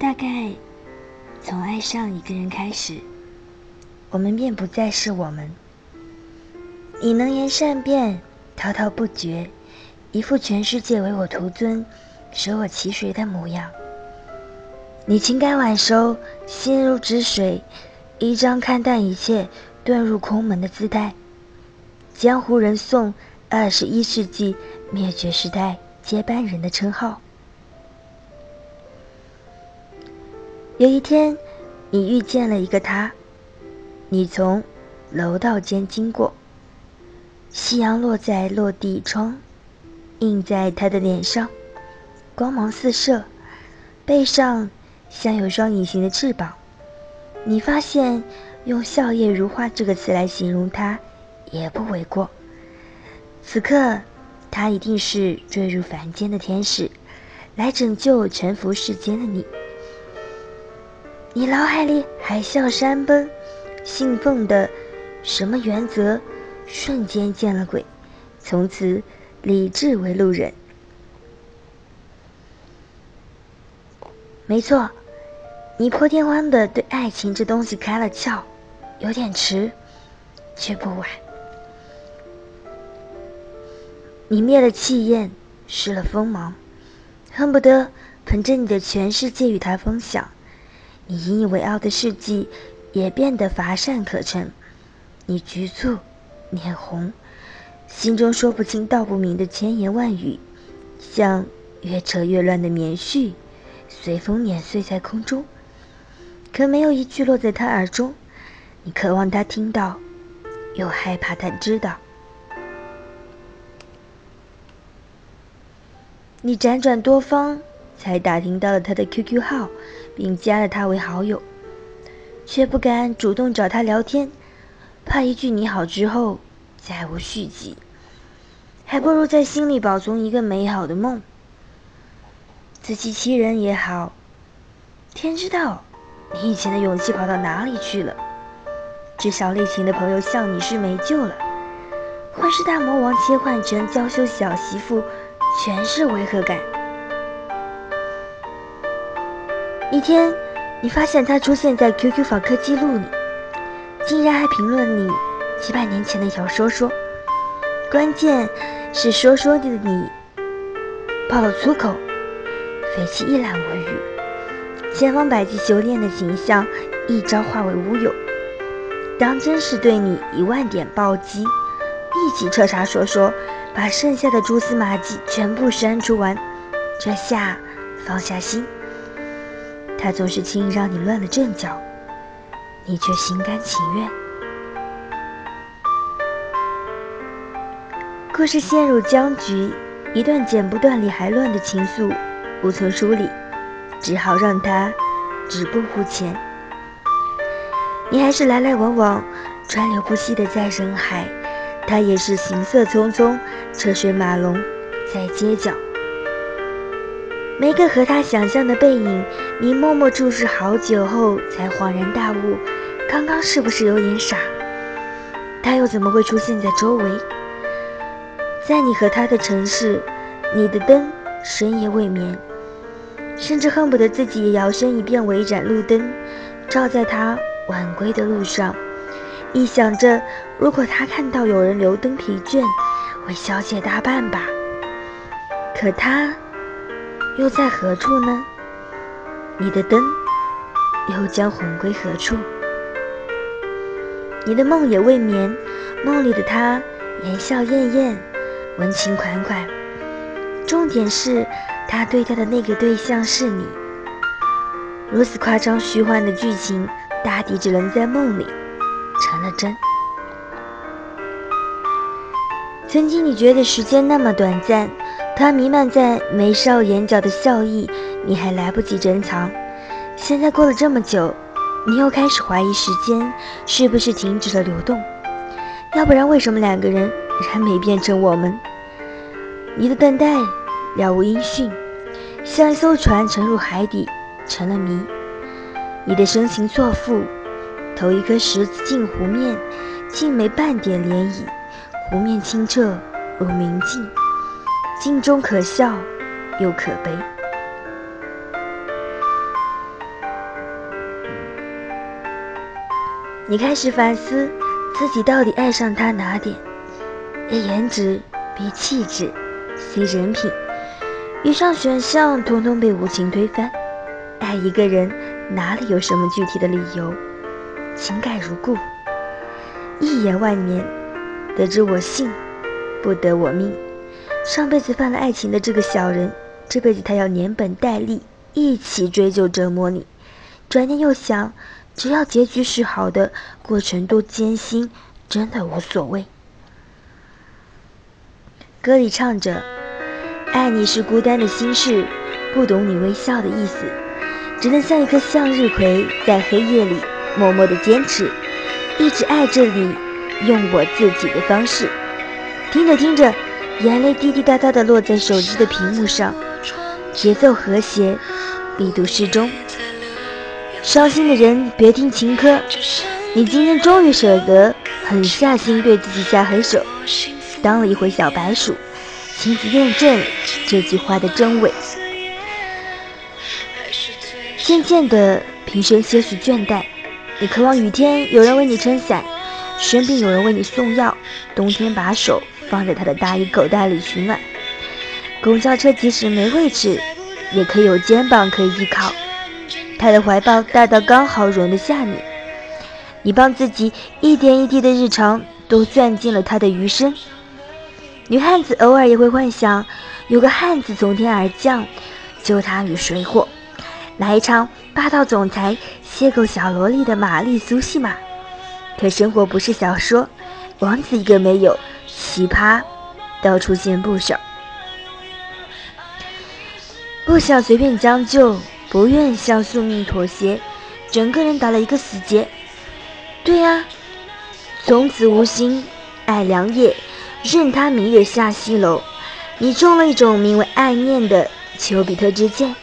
大概从爱上一个人开始，我们便不再是我们。你能言善辩，滔滔不绝，一副全世界唯我独尊、舍我其谁的模样。你情感晚收，心如止水，一张看淡一切、遁入空门的姿态。江湖人送二十一世纪灭绝时代接班人的称号。有一天，你遇见了一个他，你从楼道间经过。夕阳落在落地窗，映在他的脸上，光芒四射，背上像有双隐形的翅膀。你发现用“笑靥如花”这个词来形容他，也不为过。此刻，他一定是坠入凡间的天使，来拯救沉浮世间的你。你脑海里海啸山崩，信奉的什么原则？瞬间见了鬼，从此理智为路人。没错，你破天荒的对爱情这东西开了窍，有点迟，却不晚。你灭了气焰，失了锋芒，恨不得捧着你的全世界与他分享。你引以为傲的事迹，也变得乏善可陈。你局促。脸红，心中说不清道不明的千言万语，像越扯越乱的棉絮，随风碾碎在空中。可没有一句落在他耳中。你渴望他听到，又害怕他知道。你辗转多方，才打听到了他的 QQ 号，并加了他为好友，却不敢主动找他聊天。怕一句你好之后再无续集，还不如在心里保存一个美好的梦。自欺欺人也好，天知道你以前的勇气跑到哪里去了。至少类型的朋友像你是没救了。混世大魔王切换成娇羞小媳妇，全是违和感。一天，你发现他出现在 QQ 访客记录里。竟然还评论你几百年前的一条说说，关键是说说的你爆了粗口，匪气一览无余，千方百计修炼的形象一朝化为乌有，当真是对你一万点暴击，立即彻查说说，把剩下的蛛丝马迹全部删除完，这下放下心，他总是轻易让你乱了阵脚。你却心甘情愿。故事陷入僵局，一段剪不断理还乱的情愫无从梳理，只好让它止步不前。你还是来来往往，川流不息的在人海，他也是行色匆匆，车水马龙在街角。没个和他想象的背影，你默默注视好久后，才恍然大悟：刚刚是不是有点傻？他又怎么会出现在周围？在你和他的城市，你的灯深夜未眠，甚至恨不得自己摇身一变为一盏路灯，照在他晚归的路上。一想着，如果他看到有人留灯疲倦，会小姐大半吧。可他。又在何处呢？你的灯又将魂归何处？你的梦也未眠，梦里的他言笑晏晏，温情款款。重点是他对待的那个对象是你。如此夸张虚幻的剧情，大抵只能在梦里成了真。曾经你觉得时间那么短暂。他弥漫在眉梢眼角的笑意，你还来不及珍藏。现在过了这么久，你又开始怀疑时间是不是停止了流动？要不然，为什么两个人仍没变成我们？你的等待了无音讯，像一艘船沉入海底，成了谜。你的深情错付，投一颗石子进湖面，竟没半点涟漪。湖面清澈如明镜。镜中可笑又可悲。你开始反思自己到底爱上他哪点？a 颜值，b 气质，c 人品。以上选项通通被无情推翻。爱一个人哪里有什么具体的理由？情感如故，一眼万年，得之我幸，不得我命。上辈子犯了爱情的这个小人，这辈子他要连本带利一起追究折磨你。转念又想，只要结局是好的，过程多艰辛，真的无所谓。歌里唱着：“爱你是孤单的心事，不懂你微笑的意思，只能像一颗向日葵，在黑夜里。”默默的坚持，一直爱着你，用我自己的方式。听着听着，眼泪滴滴答答的落在手机的屏幕上，节奏和谐，力度适中。伤心的人别听情歌，你今天终于舍得狠下心对自己下狠手，当了一回小白鼠，亲自验证这句话的真伪。渐渐的，平生些许倦怠。你渴望雨天有人为你撑伞，生病有人为你送药，冬天把手放在他的大衣口袋里取暖。公交车即使没位置，也可以有肩膀可以依靠。他的怀抱大到刚好容得下你。你帮自己一点一滴的日常都攥进了他的余生。女汉子偶尔也会幻想，有个汉子从天而降，救她于水火。来一场霸道总裁邂逅小萝莉的玛丽苏戏码，可生活不是小说，王子一个没有，奇葩到出现不少。不想随便将就，不愿向宿命妥协，整个人打了一个死结。对呀，从此无心爱良夜，任他明月下西楼。你中了一种名为爱念的丘比特之箭。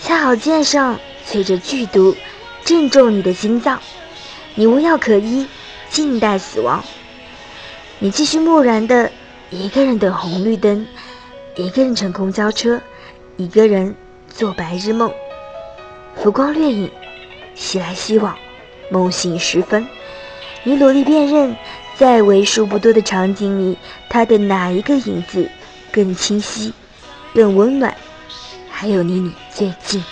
恰好剑上淬着剧毒，正中你的心脏，你无药可医，静待死亡。你继续漠然的一个人等红绿灯，一个人乘公交车，一个人做白日梦。浮光掠影，袭来袭往，梦醒时分，你努力辨认，在为数不多的场景里，他的哪一个影子更清晰，更温暖？还有离你最近。